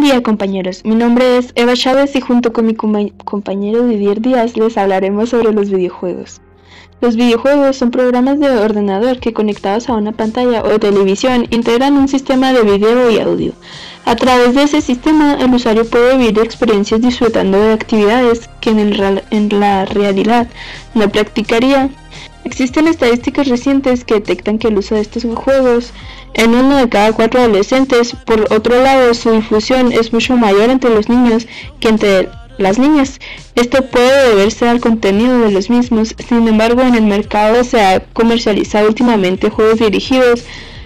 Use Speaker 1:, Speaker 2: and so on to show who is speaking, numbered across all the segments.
Speaker 1: Buen día compañeros, mi nombre es Eva Chávez y junto con mi compañero Didier Díaz les hablaremos sobre los videojuegos. Los videojuegos son programas de ordenador que conectados a una pantalla o televisión integran un sistema de video y audio. A través de ese sistema el usuario puede vivir experiencias disfrutando de actividades que en, en la realidad no practicaría. Existen estadísticas recientes que detectan que el uso de estos juegos en uno de cada cuatro adolescentes. Por otro lado, su difusión es mucho mayor entre los niños que entre las niñas. Esto puede deberse al contenido de los mismos. Sin embargo, en el mercado se ha comercializado últimamente juegos dirigidos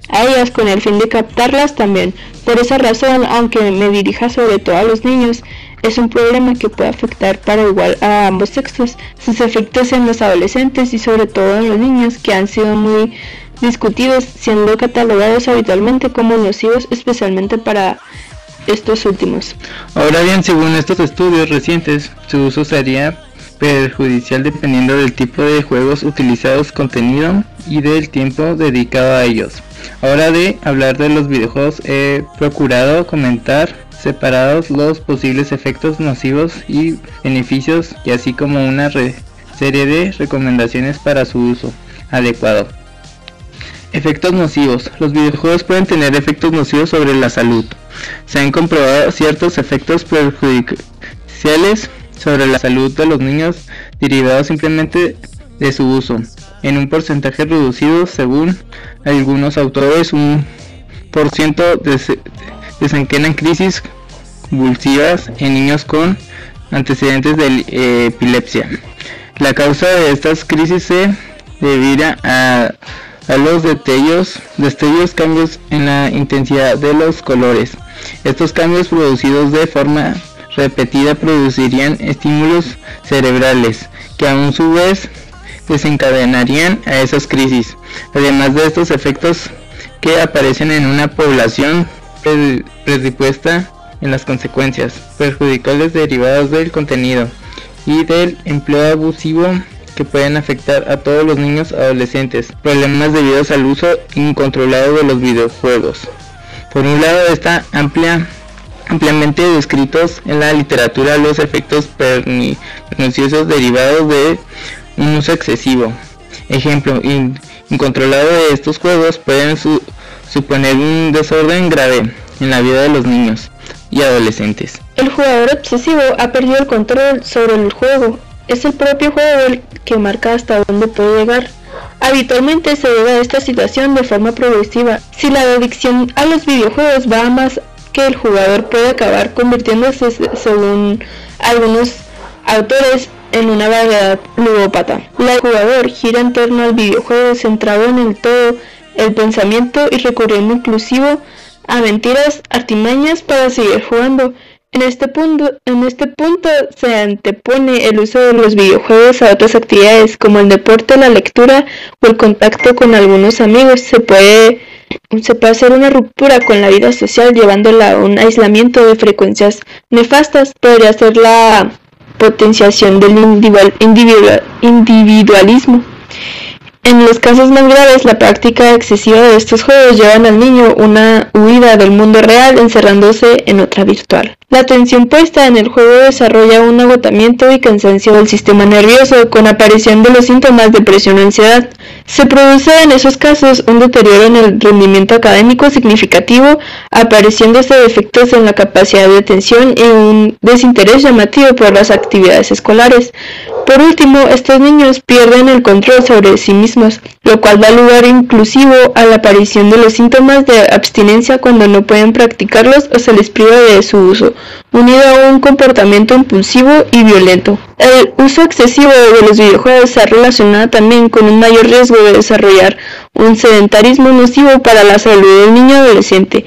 Speaker 1: a ellas con el fin de captarlas también. Por esa razón, aunque me dirija sobre todo a los niños, es un problema que puede afectar para igual a ambos sexos. Sus efectos en los adolescentes y sobre todo en los niños que han sido muy discutidos, siendo catalogados habitualmente como nocivos, especialmente para estos últimos.
Speaker 2: Ahora bien, según estos estudios recientes, su uso sería perjudicial dependiendo del tipo de juegos utilizados, contenido y del tiempo dedicado a ellos. Ahora de hablar de los videojuegos he procurado comentar separados los posibles efectos nocivos y beneficios y así como una serie de recomendaciones para su uso adecuado. Efectos nocivos. Los videojuegos pueden tener efectos nocivos sobre la salud. Se han comprobado ciertos efectos perjudiciales sobre la salud de los niños derivados simplemente de su uso. En un porcentaje reducido, según algunos autores, un por ciento desencadenan crisis convulsivas en niños con antecedentes de epilepsia. La causa de estas crisis se debiera a a los destellos, destellos cambios en la intensidad de los colores. Estos cambios producidos de forma repetida producirían estímulos cerebrales que a su vez desencadenarían a esas crisis. Además de estos efectos que aparecen en una población predispuesta en las consecuencias perjudiciales derivadas del contenido y del empleo abusivo que pueden afectar a todos los niños adolescentes, problemas debidos al uso incontrolado de los videojuegos. Por un lado está amplia, ampliamente descritos en la literatura los efectos perniciosos derivados de un uso excesivo. Ejemplo, incontrolado de estos juegos pueden suponer un desorden grave en la vida de los niños y adolescentes.
Speaker 1: El jugador obsesivo ha perdido el control sobre el juego es el propio juego el que marca hasta dónde puede llegar. Habitualmente se llega a esta situación de forma progresiva. Si la adicción a los videojuegos va a más que el jugador puede acabar convirtiéndose, según algunos autores, en una variedad ludópata. El jugador gira en torno al videojuego centrado en el todo, el pensamiento y recurriendo inclusivo a mentiras, artimañas para seguir jugando. En este, punto, en este punto se antepone el uso de los videojuegos a otras actividades como el deporte, la lectura o el contacto con algunos amigos. Se puede, se puede hacer una ruptura con la vida social llevándola a un aislamiento de frecuencias nefastas. Podría ser la potenciación del individualismo. En los casos más graves, la práctica excesiva de estos juegos llevan al niño una huida del mundo real encerrándose en otra virtual. La atención puesta en el juego desarrolla un agotamiento y cansancio del sistema nervioso con aparición de los síntomas de depresión o ansiedad. Se produce en esos casos un deterioro en el rendimiento académico significativo, apareciéndose defectos en la capacidad de atención y un desinterés llamativo por las actividades escolares. Por último, estos niños pierden el control sobre sí mismos, lo cual da lugar inclusivo a la aparición de los síntomas de abstinencia cuando no pueden practicarlos o se les priva de su uso, unido a un comportamiento impulsivo y violento. El uso excesivo de los videojuegos se ha relacionado también con un mayor riesgo de desarrollar un sedentarismo nocivo para la salud del niño adolescente.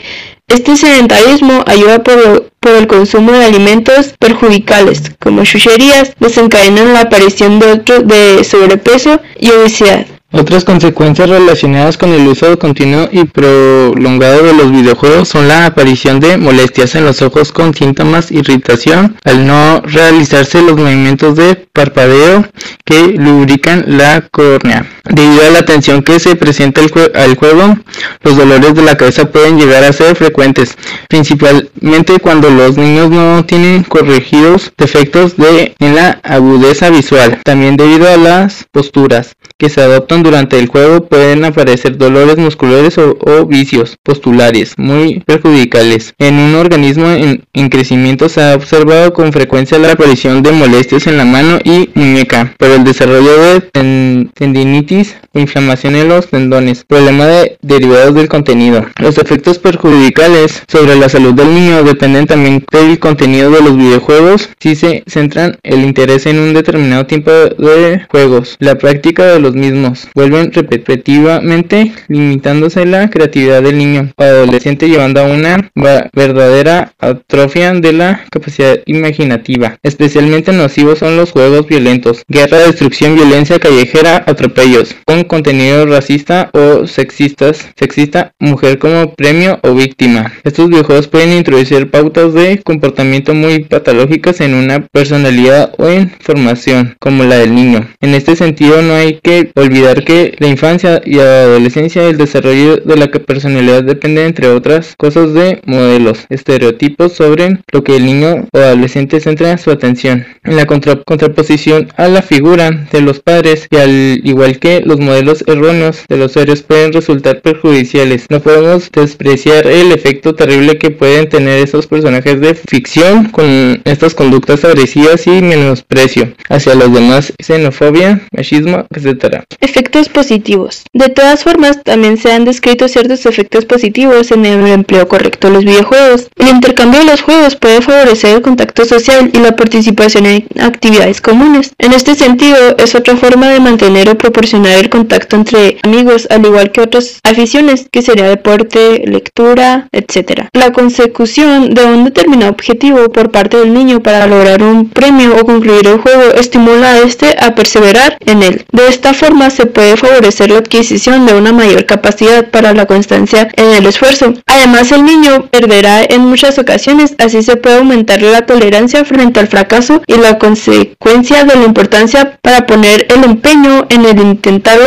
Speaker 1: Este sedentarismo ayuda por, el consumo de alimentos perjudicales, como chucherías, desencadenan la aparición de otros de sobrepeso y obesidad.
Speaker 2: Otras consecuencias relacionadas con el uso continuo y prolongado de los videojuegos son la aparición de molestias en los ojos con síntomas irritación al no realizarse los movimientos de parpadeo que lubrican la córnea. Debido a la tensión que se presenta al juego, los dolores de la cabeza pueden llegar a ser frecuentes, principalmente cuando los niños no tienen corregidos defectos de, en la agudeza visual. También debido a las posturas que se adoptan durante el juego pueden aparecer dolores musculares o, vicios postulares muy perjudiciales. En un organismo en, crecimiento se ha observado con frecuencia la aparición de molestias en la mano y muñeca por el desarrollo de tendinitis inflamación en los tendones, problema de, derivados del contenido. Los efectos perjudiciales sobre la salud del niño dependen también del contenido de los videojuegos si se centran el interés en un determinado tipo de juegos. La práctica de los mismos. Vuelven repetitivamente limitándose la creatividad del niño o adolescente llevando a una verdadera atrofia de la capacidad imaginativa. Especialmente nocivos son los juegos violentos, guerra, destrucción, violencia callejera, atropellos, contenido racista o sexistas, sexista, mujer como premio o víctima. Estos videojuegos pueden introducir pautas de comportamiento muy patológicas en una personalidad o en formación, como la del niño. En este sentido no hay que olvidar que la infancia y la adolescencia y el desarrollo de la personalidad depende entre otras cosas de modelos, estereotipos sobre lo que el niño o adolescente centra su atención. En la contraposición a la figura de los padres y al igual que los modelos erróneos de los seres pueden resultar perjudiciales. No podemos despreciar el efecto terrible que pueden tener esos personajes de ficción con estas conductas agresivas y menosprecio hacia los demás, xenofobia, machismo, etc.
Speaker 1: Efectos positivos. De todas formas, también se han descrito ciertos efectos positivos en el empleo correcto de los videojuegos. El intercambio de los juegos puede favorecer el contacto social y la participación en actividades comunes. En este sentido, es otra forma de mantener o proporcionar el contacto entre amigos, al igual que otras aficiones, que sería deporte, lectura, etc. La consecución de un determinado objetivo por parte del niño para lograr un premio o concluir el juego estimula a este a perseverar en él. De esta forma se puede favorecer la adquisición de una mayor capacidad para la constancia en el esfuerzo. Además, el niño perderá en muchas ocasiones, así se puede aumentar la tolerancia frente al fracaso y la consecuencia de la importancia para poner el empeño en el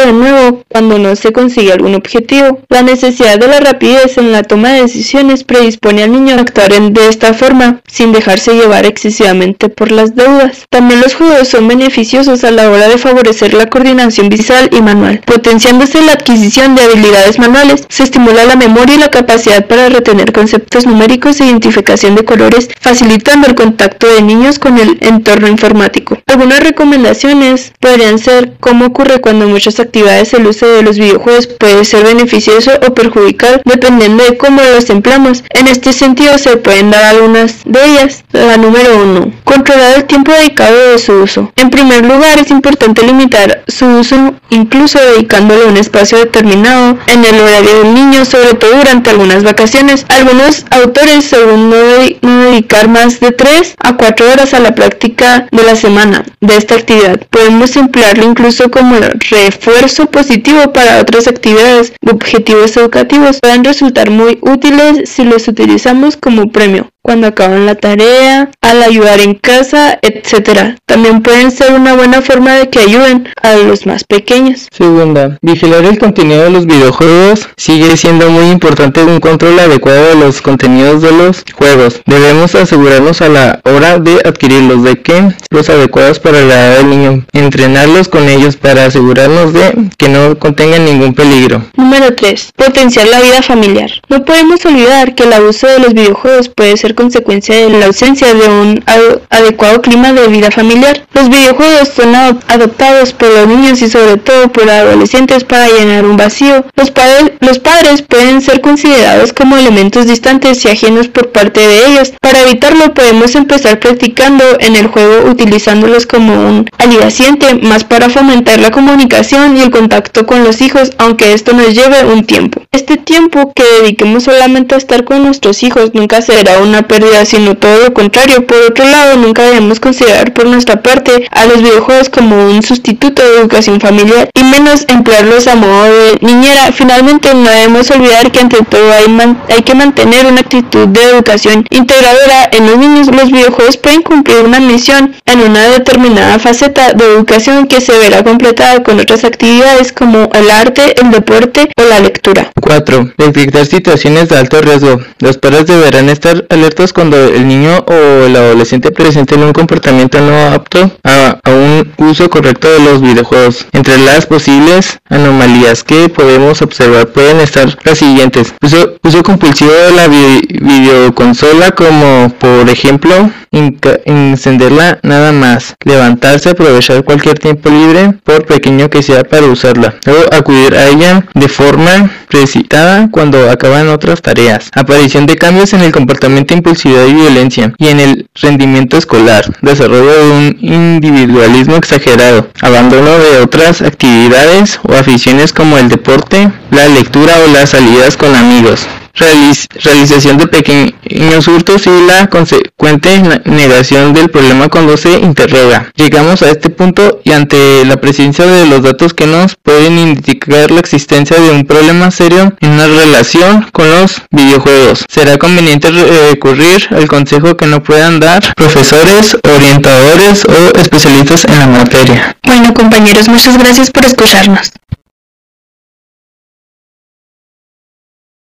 Speaker 1: de nuevo cuando no se consigue algún objetivo. La necesidad de la rapidez en la toma de decisiones predispone al niño a actuar de esta forma, sin dejarse llevar excesivamente por las deudas. También los juegos son beneficiosos a la hora de favorecer la coordinación visual y manual. Potenciándose la adquisición de habilidades manuales, se estimula la memoria y la capacidad para retener conceptos numéricos e identificación de colores, facilitando el contacto de niños con el entorno informático. Algunas recomendaciones podrían ser cómo ocurre cuando muchas el uso de los videojuegos puede ser beneficioso o perjudicial dependiendo de cómo los empleamos. En este sentido se pueden dar algunas de ellas. La número 1. Controlar el tiempo dedicado de su uso. En primer lugar es importante limitar su uso incluso dedicándole un espacio determinado en el horario del niño, sobre todo durante algunas vacaciones. Algunos autores, según no, dedicar más de 3 a 4 horas a la práctica de la semana de esta actividad, podemos emplearlo incluso como refuerzo positivo para otras actividades. Objetivos educativos pueden resultar muy útiles si los utilizamos como premio cuando acaban la tarea, al ayudar en casa, etc. También pueden ser una buena forma de que ayuden a los más pequeños.
Speaker 2: Segunda, vigilar el contenido de los videojuegos sigue siendo muy importante un control adecuado de los contenidos de los juegos. Debemos asegurarnos a la hora de adquirirlos de que los adecuados para la edad del niño, entrenarlos con ellos para asegurarnos de que no contengan ningún peligro.
Speaker 1: Número 3. Potenciar la vida familiar. No podemos olvidar que el abuso de los videojuegos puede ser consecuencia de la ausencia de un adecuado clima de vida familiar. Los videojuegos son adoptados por los niños y sobre todo por adolescentes para llenar un vacío. Los, padres, los padres pueden ser considerados como elementos distantes y ajenos por parte de ellos. Para evitarlo podemos empezar practicando en el juego utilizándolos como un aliciente más para fomentar la comunicación y el contacto con los hijos, aunque esto nos lleve un tiempo. Este tiempo que dediquemos solamente a estar con nuestros hijos nunca será una pérdida, sino todo lo contrario. Por otro lado, nunca debemos considerar por nuestra parte a los videojuegos como un sustituto de educación familiar y menos emplearlos a modo de niñera. Finalmente, no debemos olvidar que ante todo hay, hay que mantener una actitud de educación integradora en los niños. Los videojuegos pueden cumplir una misión en una determinada faceta de educación que se verá completada con otras actividades como el arte, el deporte o la lectura.
Speaker 2: 4. Detectar situaciones de alto riesgo. Los padres deberán estar cuando el niño o el adolescente presenten un comportamiento no apto a, un uso correcto de los videojuegos. Entre las posibles anomalías que podemos observar pueden estar las siguientes. Uso, compulsivo de la videoconsola como por ejemplo encenderla nada más, levantarse, aprovechar cualquier tiempo libre, por pequeño que sea para usarla, luego acudir a ella de forma precipitada cuando acaban otras tareas, aparición de cambios en el comportamiento, impulsividad y violencia, y en el rendimiento escolar, desarrollo de un individualismo exagerado, abandono de otras actividades o aficiones como el deporte, la lectura o las salidas con amigos realización de pequeños hurtos y la consecuente negación del problema cuando se interroga. Llegamos a este punto y ante la presencia de los datos que nos pueden indicar la existencia de un problema serio en una relación con los videojuegos. Será conveniente recurrir al consejo que nos puedan dar profesores, orientadores o especialistas en la materia.
Speaker 1: Bueno compañeros, muchas gracias por escucharnos.